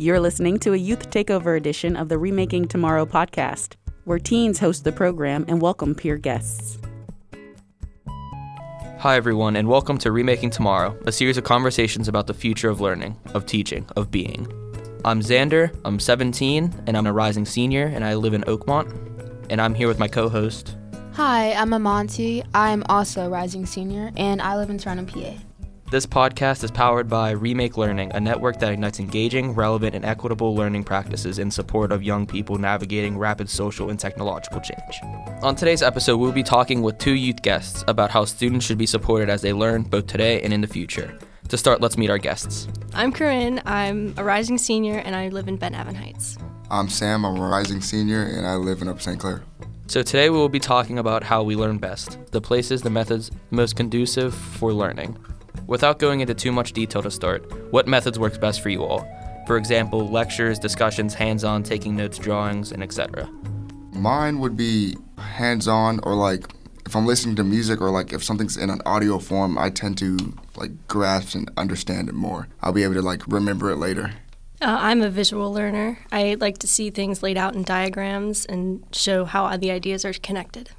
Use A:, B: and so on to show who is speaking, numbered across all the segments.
A: You're listening to a youth takeover edition of the Remaking Tomorrow podcast, where teens host the program and welcome peer guests.
B: Hi, everyone, and welcome to Remaking Tomorrow, a series of conversations about the future of learning, of teaching, of being. I'm Xander, I'm 17, and I'm a rising senior, and I live in Oakmont. And I'm here with my co host.
C: Hi, I'm Amonti. I'm also a rising senior, and I live in Tarentum, PA.
B: This podcast is powered by Remake Learning, a network that ignites engaging, relevant, and equitable learning practices in support of young people navigating rapid social and technological change. On today's episode, we'll be talking with two youth guests about how students should be supported as they learn both today and in the future. To start, let's meet our guests.
D: I'm Corinne. I'm a rising senior, and I live in Ben Avon Heights.
E: I'm Sam. I'm a rising senior, and I live in Upper St. Clair.
B: So today we will be talking about how we learn best, the places, the methods most conducive for learning. Without going into too much detail to start, what methods works best for you all? For example, lectures, discussions, hands-on, taking notes, drawings, and etc.
E: Mine would be hands-on or like if I'm listening to music or like if something's in an audio form, I tend to like grasp and understand it more. I'll be able to like remember it later.
D: Uh, I'm a visual learner. I like to see things laid out in diagrams and show how the ideas are connected.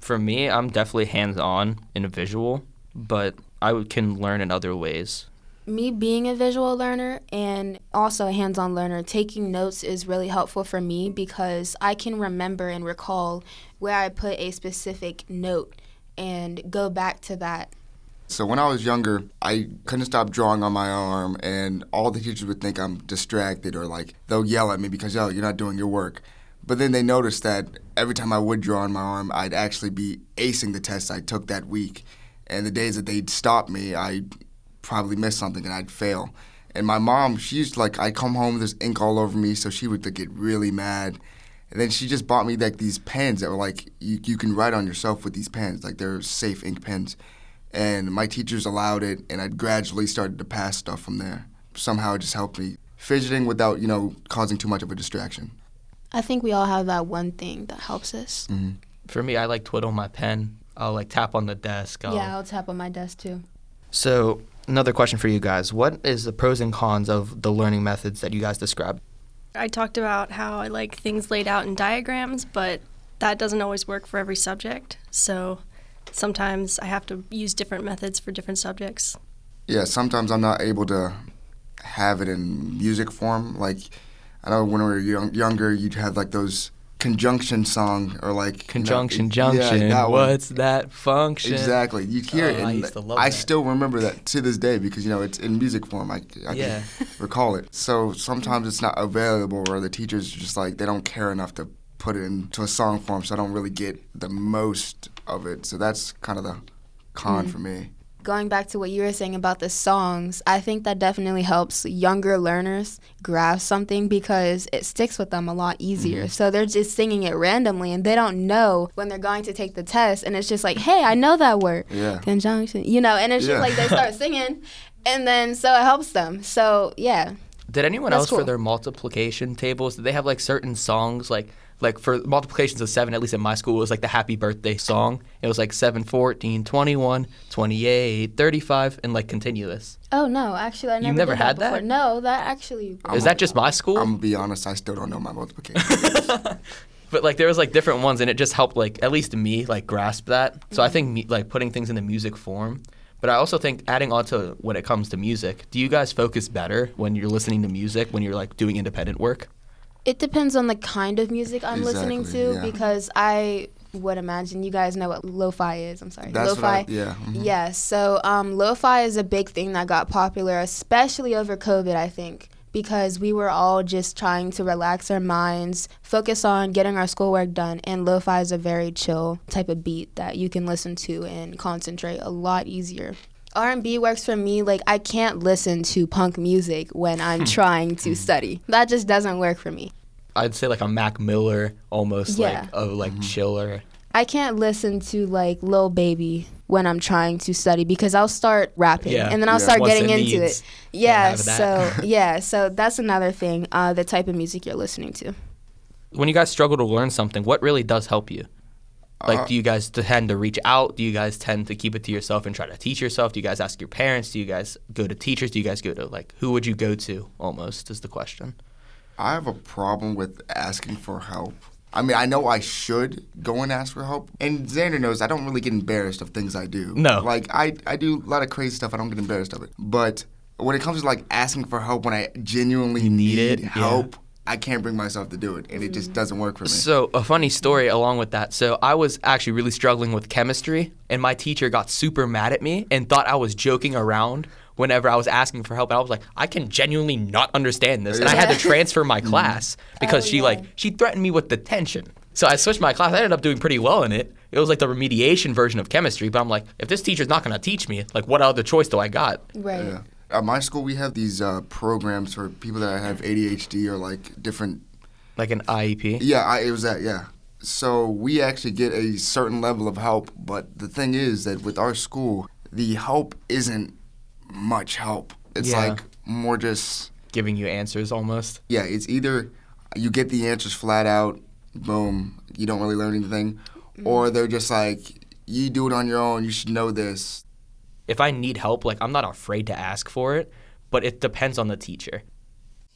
B: For me, I'm definitely hands-on in a visual, but I can learn in other ways.
C: Me being a visual learner and also a hands on learner, taking notes is really helpful for me because I can remember and recall where I put a specific note and go back to that.
E: So when I was younger, I couldn't stop drawing on my arm, and all the teachers would think I'm distracted or like they'll yell at me because, oh, you're not doing your work. But then they noticed that every time I would draw on my arm, I'd actually be acing the tests I took that week. And the days that they'd stop me, I'd probably miss something and I'd fail. And my mom, she used like, I'd come home, there's ink all over me, so she would like, get really mad. And then she just bought me like these pens that were like, you, you can write on yourself with these pens, like they're safe ink pens. And my teachers allowed it, and I gradually started to pass stuff from there. Somehow it just helped me fidgeting without, you know, causing too much of a distraction.
C: I think we all have that one thing that helps us.
E: Mm-hmm.
B: For me, I like twiddle my pen. I'll like tap on the desk. I'll...
C: Yeah, I'll tap on my desk too.
B: So another question for you guys: What is the pros and cons of the learning methods that you guys described?
D: I talked about how I like things laid out in diagrams, but that doesn't always work for every subject. So sometimes I have to use different methods for different subjects.
E: Yeah, sometimes I'm not able to have it in music form. Like, I know when we were young, younger, you'd have like those conjunction song or like
B: conjunction
E: you know,
B: junction.
E: Yeah, that
B: What's
E: one.
B: that function?
E: Exactly. You'd hear
B: Oh,
E: it.
B: I used to love
E: I
B: that.
E: still remember that to this day because you know it's in music form. I, I
B: Yeah.
E: can recall it. So sometimes it's not available, or the teachers just like they don't care enough to put it into a song form, so I don't really get the most of it. So that's kind of the con
C: Mm.
E: for me.
C: Going back to what you were saying about the songs, I think that definitely helps younger learners grasp something because it sticks with them a lot easier. Mm-hmm. So they're just singing it randomly and they don't know when they're going to take the test. And it's just like, hey, I know that word.
E: Yeah.
C: Conjunction, you know, and it's
E: Yeah.
C: just like they start singing and then so it helps them. So yeah.
B: Did anyone
C: That's
B: else for their multiplication tables? Did they have like certain songs like like for multiplications of seven? At least at my school, it was like the Happy Birthday song. It was like 7, 14, 21, 28, 35, and like continuous.
C: Oh no, actually I never
B: You've never
C: did
B: had
C: that before.
B: that?
C: No, that actually
B: Is that just my school?
E: I'm gonna be honest. I still don't know my multiplication.
B: but like there was like different ones, and it just helped like at least me like grasp that. So I
C: Mm-hmm.
B: think me, like putting things in the music form. But I also think adding on to when it comes to music, do you guys focus better when you're listening to music when you're like doing independent work?
C: It depends on the kind of music I'm listening to
E: yeah.
C: because I would imagine you guys know what lo-fi is. I'm sorry.
E: That's
C: lo-fi.
E: I, yeah. mhm.
C: Yeah, so um, lo-fi is a big thing that got popular, especially over COVID, I think, because we were all just trying to relax our minds, focus on getting our schoolwork done, and lo-fi is a very chill type of beat that you can listen to and concentrate a lot easier. R&B works for me like I can't listen to punk music when I'm hmm. trying to hmm. study. That just doesn't work for me.
B: I'd say like a Mac Miller, almost
C: Yeah.
B: like a like chiller.
C: I can't listen to like Lil Baby when I'm trying to study because I'll start rapping
B: Yeah.
C: and then I'll
E: Yeah.
C: start
B: Once
C: getting
B: it
C: into it. Yeah, so yeah, so that's another thing. Uh, the type of music you're listening to.
B: When you guys struggle to learn something, what really does help you? Like,
E: Uh,
B: do you guys tend to reach out? Do you guys tend to keep it to yourself and try to teach yourself? Do you guys ask your parents? Do you guys go to teachers? Do you guys go to like who would you go to? Almost is the question.
E: I have a problem with asking for help. I mean, I know I should go and ask for help. And Xander knows I don't really get embarrassed of things I do.
B: No.
E: Like, I, I do a lot of crazy stuff. I don't get embarrassed of it. But when it comes to, like, asking for help when I genuinely
B: You need it, yeah.
E: Help, I can't bring myself to do it. And it just mm. doesn't work for me.
B: So, a funny story along with that. So, I was actually really struggling with chemistry, and my teacher got super mad at me and thought I was joking around whenever I was asking for help. And I was like, I can genuinely not understand this. And I had to transfer my mm. class because
C: Oh,
B: she,
C: yeah.
B: like, she threatened me with detention. So, I switched my class. I ended up doing pretty well in it. It was like the remediation version of chemistry, but I'm like, if this teacher's not going to teach me, like, what other choice do I got?
C: Right.
E: Yeah. At my school, we have these uh, programs for people that have ADHD or, like, different
B: Like an IEP?
E: Yeah, I, it was that. Yeah. So we actually get a certain level of help, but the thing is that with our school, the help isn't much help. It's
B: Yeah.
E: like more just
B: Giving you answers almost.
E: yeah. It's either you get the answers flat out, boom, you don't really learn anything, or they're just like you do it on your own. You should know this.
B: If I need help, like, I'm not afraid to ask for it, but it depends on the teacher.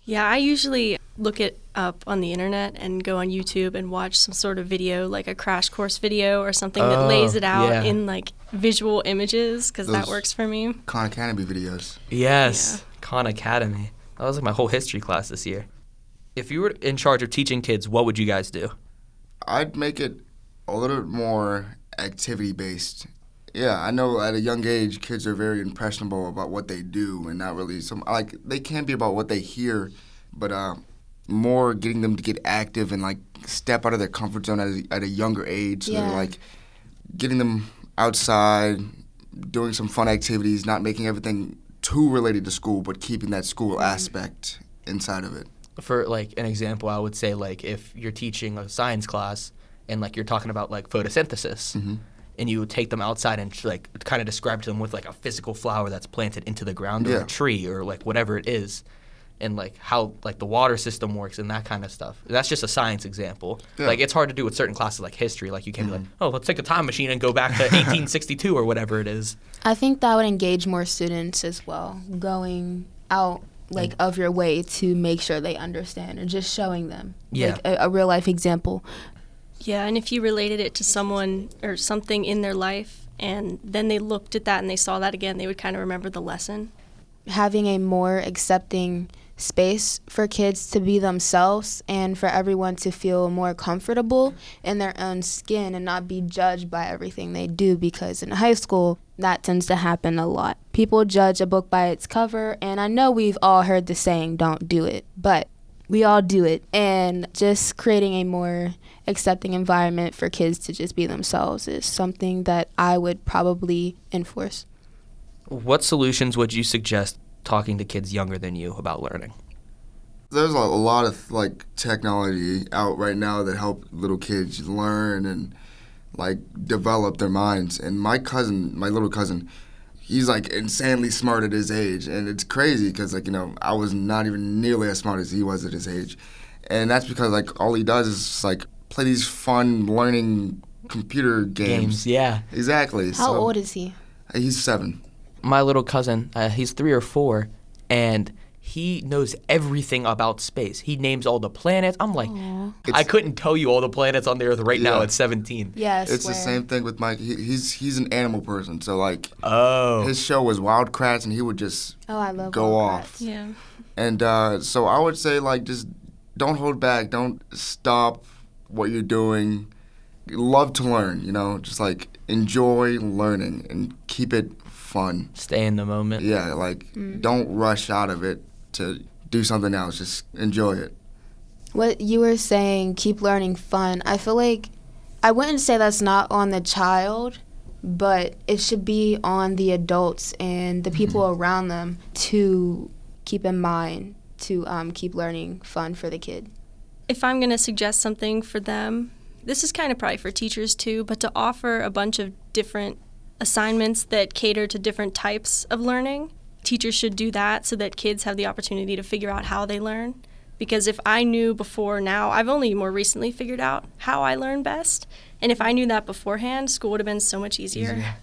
D: Yeah, I usually look it up on the internet and go on YouTube and watch some sort of video, like a crash course video or something that
B: Oh,
D: lays it out
B: yeah.
D: in like visual images because that works for me.
E: Khan Academy videos.
B: Yes, Khan Academy. That was like my whole history class this year. If you were in charge of teaching kids, what would you guys do?
E: I'd make it a little bit more activity based. Yeah, I know at a young age, kids are very impressionable about what they do and not really some like they can be about what they hear, but uh, more getting them to get active and like step out of their comfort zone at a, at a younger age. So they're
C: Yeah.
E: like getting them outside, doing some fun activities, not making everything too related to school, but keeping that school aspect inside of it.
B: For like an example, I would say like if you're teaching a science class and like you're talking about like photosynthesis, and you would take them outside and like kind of describe to them with like a physical flower that's planted into the ground or
E: Yeah.
B: a tree or like whatever it is. And like how like the water system works and that kind of stuff. That's just a science example.
E: Yeah.
B: Like it's hard to do with certain classes like history. Like you can't be like, mm-hmm. oh, let's take a time machine and go back to 1862 or whatever it is.
C: I think that would engage more students as well, going out like mm. of your way to make sure they understand and just showing them
B: Yeah.
C: like a, a real life example.
D: Yeah, and if you related it to someone or something in their life and then they looked at that and they saw that again, they would kind of remember the lesson.
C: Having a more accepting space for kids to be themselves and for everyone to feel more comfortable in their own skin and not be judged by everything they do because in high school that tends to happen a lot. People judge a book by its cover and I know we've all heard the saying don't do it, but we all do it and just creating a more accepting environment for kids to just be themselves is something that I would probably enforce.
B: What solutions would you suggest talking to kids younger than you about learning?
E: there's a, a lot of like technology out right now that help little kids learn and like develop their minds. And my cousin, my little cousin, he's like insanely smart at his age, and it's crazy because like you know I was not even nearly as smart as he was at his age, and that's because like all he does is just, like play these fun learning computer games.
B: yeah.
E: Exactly.
C: How
E: so,
C: old is he?
E: He's seven.
B: my little cousin, uh, he's three or four, and he knows everything about space. He names all the planets. I'm like, I couldn't tell you all the planets on the Earth right now
E: Yeah.
B: at 17.
C: Yes.
E: It's the same thing with Mike. He, he's he's an animal person, so like
B: Oh.
E: his show was Wild Kratts, and he would just
C: Oh, I love
E: go
C: Wild
E: off.
C: Kratts.
D: Yeah.
E: And uh, so I would say, like, just don't hold back. Don't stop what you're doing. Love to learn, you know, just like enjoy learning and keep it fun.
B: Stay in the moment.
E: Yeah, like, don't rush out of it to do something else. Just enjoy it.
C: What you were saying, keep learning fun. I feel like I wouldn't say that's not on the child, but it should be on the adults and the people around them to keep in mind to um, keep learning fun for the kid.
D: if I'm going to suggest something for them, this is kind of probably for teachers too, but to offer a bunch of different assignments that cater to different types of learning. Teachers should do that so that kids have the opportunity to figure out how they learn. Because if I knew before now, I've only more recently figured out how I learn best. And if I knew that beforehand, school would have been so much easier.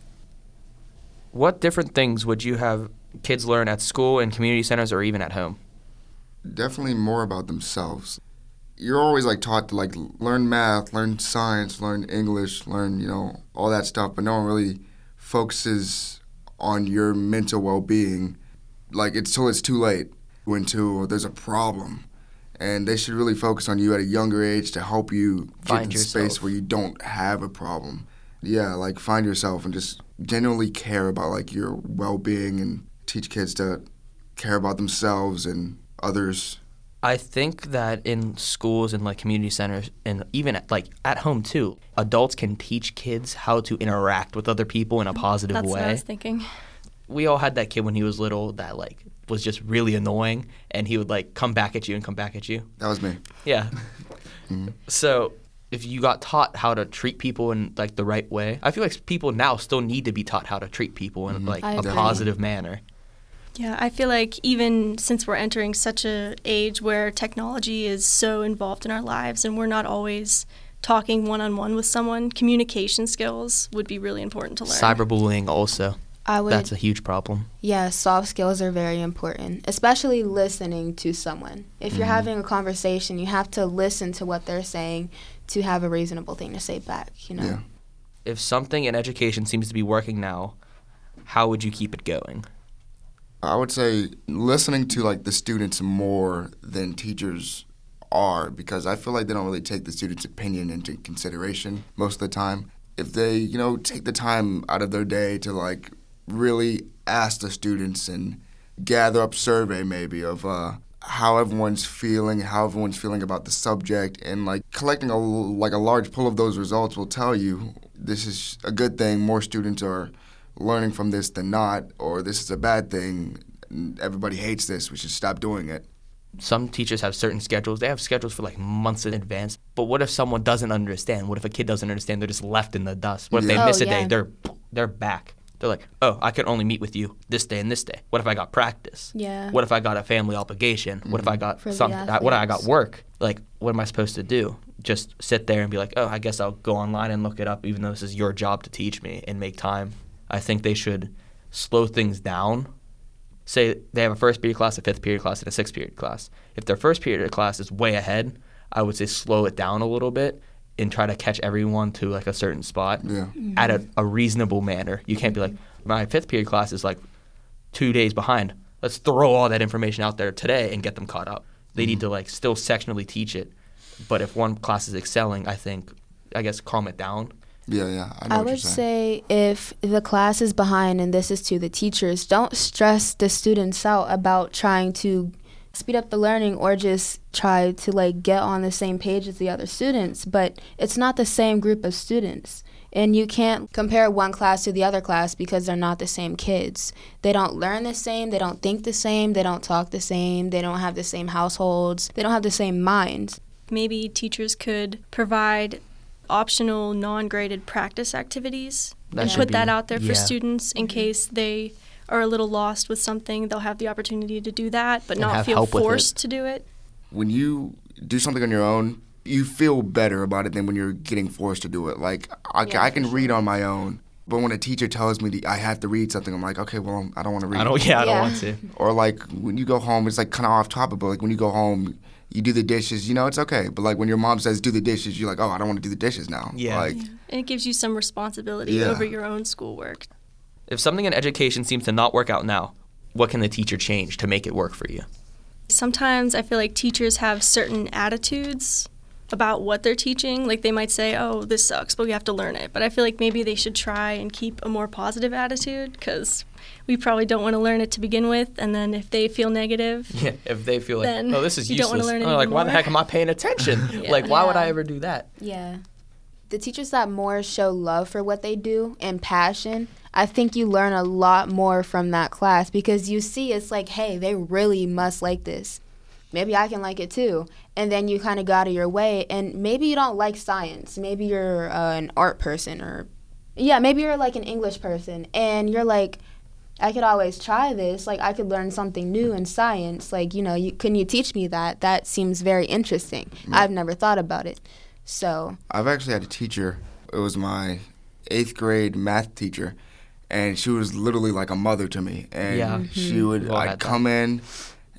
B: What different things would you have kids learn at school and community centers or even at home?
E: definitely more about themselves. You're always like taught to like learn math, learn science, learn English, learn you know all that stuff, but no one really focuses on your mental well-being. Like it's till it's too late when to there's a problem, and they should really focus on you at a younger age to help you
B: Find
E: get to the
B: yourself.
E: space where you don't have a problem. Yeah, like find yourself and just genuinely care about like your well-being and teach kids to care about themselves and others.
B: I think that in schools and like community centers and even at, like at home too, adults can teach kids how to interact with other people in a positive way.
D: That's what I was thinking.
B: We all had that kid when he was little that like was just really annoying and he would like come back at you and come back at you.
E: That was me.
B: Yeah. Mm-hmm. So if you got taught how to treat people in like the right way, I feel like people now still need to be taught how to treat people in mm-hmm. like
C: I
B: a
C: agree.
B: positive manner.
D: Yeah, I feel like even since we're entering such a age where technology is so involved in our lives and we're not always talking one on one with someone, communication skills would be really important to learn.
B: Cyberbullying also.
C: I would.
B: That's a huge problem.
C: Yeah, soft skills are very important, especially listening to someone. If you're mm-hmm. having a conversation, you have to listen to what they're saying to have a reasonable thing to say back, you know?
E: Yeah.
B: If something in education seems to be working now, how would you keep it going?
E: I would say listening to like the students more than teachers are because I feel like they don't really take the students' opinion into consideration most of the time. If they, you know, take the time out of their day to like really ask the students and gather up survey maybe of uh, how everyone's feeling, how everyone's feeling about the subject, and like collecting a like a large pool of those results will tell you this is a good thing. More students are learning from this than not, or this is a bad thing. Everybody hates this. We should stop doing it.
B: Some teachers have certain schedules. They have schedules for like months in advance. But what if someone doesn't understand? What if a kid doesn't understand? They're just left in the dust. What if they
C: Yeah.
B: miss
C: Oh,
B: a day?
C: yeah.
B: They're they're back. They're like, oh, I can only meet with you this day and this day. What if I got practice?
C: Yeah.
B: What if I got a family obligation? What if I mm-hmm. got
C: For the
B: something? What if I got work? Like, what am I supposed to do? Just sit there and be like, oh, I guess I'll go online and look it up, even though this is your job to teach me and make time. I think they should slow things down. Say they have a first period class, a fifth period class, and a sixth period class. If their first period class is way ahead, I would say slow it down a little bit and try to catch everyone to like a certain spot
E: Yeah.
B: at a, a reasonable manner. You can't be like, my fifth period class is like two days behind. Let's throw all that information out there today and get them caught up. They need to mm-hmm. like still sectionally teach it. But if one class is excelling, I think, I guess, calm it down.
E: Yeah, yeah. I know
C: I would say if the class is behind, and this is to the teachers, don't stress the students out about trying to speed up the learning or just try to like get on the same page as the other students. But it's not the same group of students. And you can't compare one class to the other class because they're not the same kids. They don't learn the same, they don't think the same, they don't talk the same, they don't have the same households, they don't have the same minds.
D: Maybe teachers could provide optional non-graded practice activities
B: That
D: and put
B: be-
D: that out there for students in mm-hmm. case they are a little lost with something. They'll have the opportunity to do that, but
B: And
D: not feel
B: help with it.
D: forced to do it.
E: when you do something on your own, you feel better about it than when you're getting forced to do it. Like I,
C: Yeah,
E: I
C: for
E: can read on my own, but when a teacher tells me that I have to read something, I'm like, okay, well, I don't want to read.
B: I don't, yeah, I don't want to.
E: Or like when you go home, it's like kind of off topic, but like when you go home, you do the dishes. You know, it's okay. But like when your mom says do the dishes, you're like, oh, I don't want to do the dishes now.
B: Yeah.
E: Like
D: And it gives you some responsibility
E: Yeah.
D: over your own schoolwork.
B: If something in education seems to not work out now, what can the teacher change to make it work for you?
D: Sometimes I feel like teachers have certain attitudes about what they're teaching. Like they might say, "Oh, this sucks, but we have to learn it." But I feel like maybe they should try and keep a more positive attitude because we probably don't want to learn it to begin with. And then if they feel negative,
B: Yeah, if they feel like,
D: Then
B: oh, this is
D: you don't
B: useless.
D: wanna learn
B: oh, like, why the heck am I paying attention?
D: Yeah.
B: Like, why would I ever do that?
C: Yeah. The teachers that more show love for what they do and passion, I think you learn a lot more from that class because you see it's like, hey, they really must like this. Maybe I can like it too. And then you kind of go out of your way, and maybe you don't like science. Maybe you're uh, an art person, or yeah, maybe you're like an English person, and you're like, I could always try this. Like I could learn something new in science. Like you know, you, can you teach me that? That seems very interesting. I've never thought about it. So
E: I've actually had a teacher. It was my eighth grade math teacher, and she was literally like a mother to me. And
B: Yeah.
E: she would,
B: We've
E: I'd
B: that.
E: come in,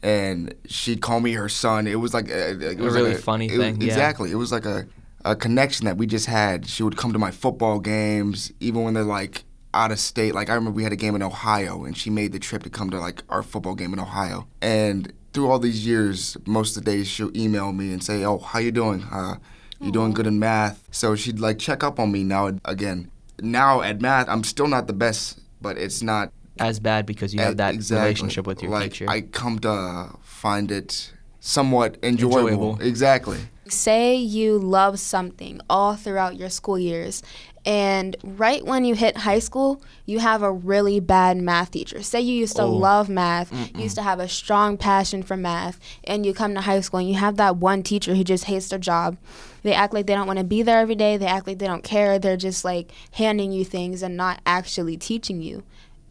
E: and she'd call me her son. It was like a, it was
B: really
E: like
B: funny
E: it-
B: thing, yeah.
E: Exactly. It was like a, a connection that we just had. She would come to my football games, even when they're like out of state. Like I remember we had a game in Ohio, and she made the trip to come to like our football game in Ohio. And through all these years, most of the days she'll email me and say, "Oh, how you doing? Uh, you doing good in math?" So she'd like check up on me. Now again, now at math, I'm still not the best, but it's not
B: As bad because you have that
E: exactly.
B: relationship with your
E: like,
B: teacher.
E: I come to find it somewhat enjoyable.
B: Enjoyable.
E: Exactly.
C: Say you love something all throughout your school years, and right when you hit high school, you have a really bad math teacher. Say you used to
B: Oh.
C: love math, you used to have a strong passion for math, and you come to high school and you have that one teacher who just hates their job. They act like they don't want to be there every day, they act like they don't care, they're just like handing you things and not actually teaching you.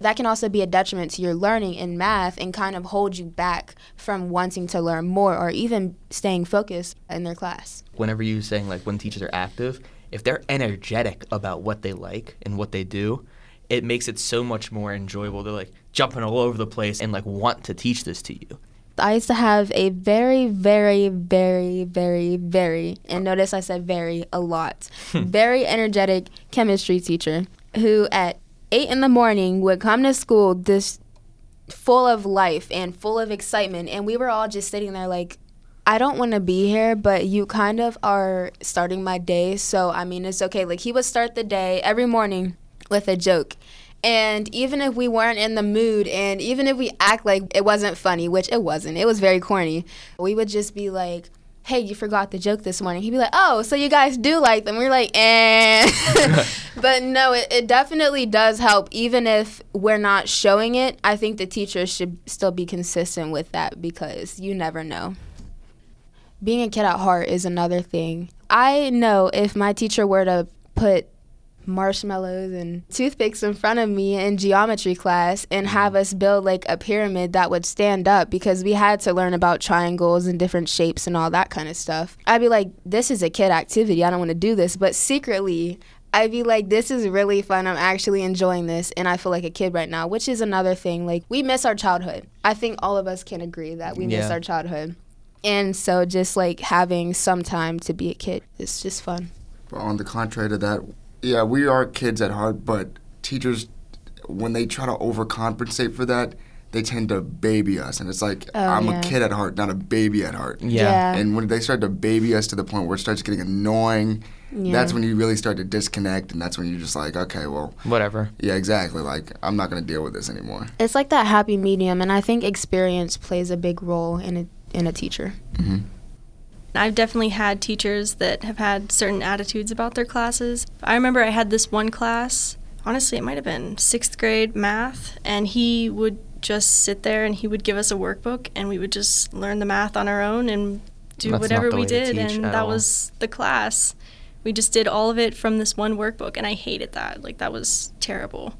C: That can also be a detriment to your learning in math and kind of hold you back from wanting to learn more or even staying focused in their class.
B: Whenever you're saying like when teachers are active, if they're energetic about what they like and what they do, it makes it so much more enjoyable. They're like jumping all over the place and like want to teach this to you.
C: I used to have a very, very, very, very, very, and notice I said very a lot, very energetic chemistry teacher who at eight in the morning would come to school just full of life and full of excitement. And we were all just sitting there like, I don't want to be here, but you kind of are starting my day. So, I mean, it's okay. Like, he would start the day every morning with a joke. And even if we weren't in the mood, and even if we act like it wasn't funny, which it wasn't, it was very corny, we would just be like, hey, you forgot the joke this morning. He'd be like, oh, so you guys do like them. We're like, eh. but no, it, it definitely does help. Even if we're not showing it, I think the teachers should still be consistent with that because you never know. Being a kid at heart is another thing. I know if my teacher were to put marshmallows and toothpicks in front of me in geometry class and mm-hmm. have us build like a pyramid that would stand up because we had to learn about triangles and different shapes and all that kind of stuff. I'd be like, this is a kid activity. I don't want to do this. But secretly, I'd be like, this is really fun. I'm actually enjoying this. And I feel like a kid right now, which is another thing. Like, we miss our childhood. I think all of us can agree that we miss our childhood. And so just like having some time to be a kid is just fun.
E: But on the contrary to that, yeah, we are kids at heart, but teachers, when they try to overcompensate for that, they tend to baby us. And it's like,
C: Oh,
E: I'm
C: yeah.
E: a kid at heart, not a baby at heart.
B: Yeah.
E: And when they start to baby us to the point where it starts getting annoying,
C: Yeah.
E: that's when you really start to disconnect. And that's when you're just like, okay, well,
B: Whatever.
E: yeah, exactly. Like, I'm not going to deal with this anymore.
C: It's like that happy medium, and I think experience plays a big role in a in a teacher. Mm-hmm.
D: I've definitely had teachers that have had certain attitudes about their classes. I remember I had this one class, honestly, it might have been sixth grade math, and he would just sit there and he would give us a workbook, and we would just learn the math on our own and do
B: That's
D: whatever we did, and that
B: all.
D: was the class. We just did all of it from this one workbook, and I hated that. Like, that was terrible.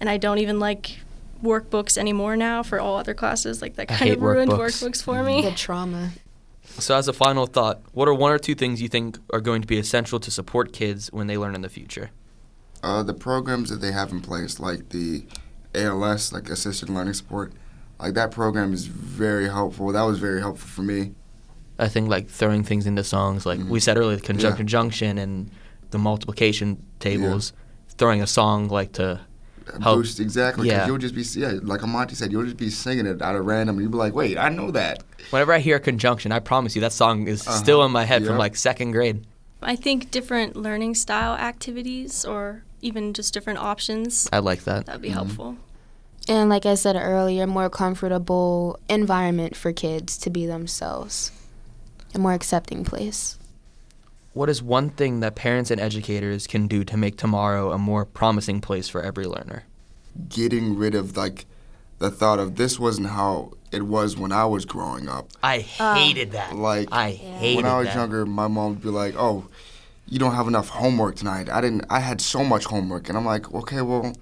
D: And I don't even like workbooks anymore now for all other classes. Like, that kind of ruined
B: workbooks.
D: workbooks for me.
C: The trauma.
B: So, as a final thought, what are one or two things you think are going to be essential to support kids when they learn in the future?
E: Uh, the programs that they have in place, like the ALS, like assisted learning support, like that program is very helpful. That was very helpful for me.
B: I think like throwing things into songs, like we
E: Mhm.
B: said earlier, the conjunct
E: Yeah.
B: conjunction and the multiplication tables, throwing a song like to Help.
E: Boost exactly.
B: Yeah.
E: You'll just be yeah, like Amonte said, you'll just be singing it out of random, and you'll be like, wait, I know that.
B: Whenever I hear conjunction, I promise you that song is
E: Uh-huh.
B: still in my head from like second grade.
D: I think different learning style activities or even just different options
B: I like that.
D: that would be
E: Mhm.
D: helpful.
C: And like I said earlier, more comfortable environment for kids to be themselves. A more accepting place.
B: What is one thing that parents and educators can do to make tomorrow a more promising place for every learner?
E: Getting rid of like the thought of this wasn't how it was when I was growing up.
B: I uh. hated that.
E: Like
B: I hated
E: when I was
B: that.
E: younger, my mom would be like, "Oh, you don't have enough homework tonight." I didn't. I had so much homework, and I'm like, "Okay, well,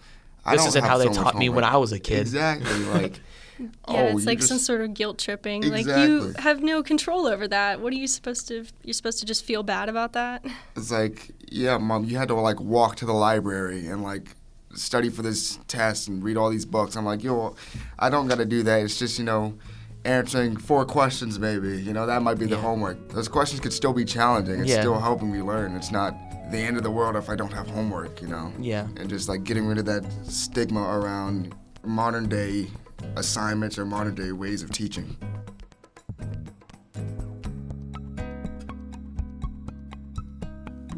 E: I
B: This
E: don't
B: isn't
E: have
B: how they
E: so much
B: taught me when. I was a kid.
E: Exactly. Like,
D: Yeah,
E: oh,
D: it's like
E: just,
D: some sort of guilt tripping. Like you have no control over that. What are you supposed to? You're supposed to just feel bad about that.
E: It's like, yeah, mom, you had to like walk to the library and like study for this test and read all these books. I'm like, yo, I don't got to do that. It's just, you know, answering four questions maybe. You know, that might be the
B: Yeah.
E: homework. Those questions could still be challenging. It's
B: Yeah.
E: still helping me learn. It's not the end of the world if I don't have homework, you know.
B: Yeah.
E: And just like getting rid of that stigma around modern day assignments or modern day ways of teaching.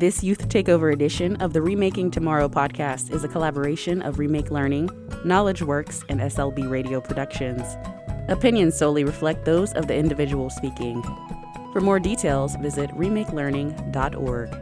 A: This Youth Takeover edition of the Remaking Tomorrow podcast is a collaboration of Remake Learning, KnowledgeWorks, and SLB Radio Productions. Opinions solely reflect those of the individual speaking. For more details, visit remakelearning.org.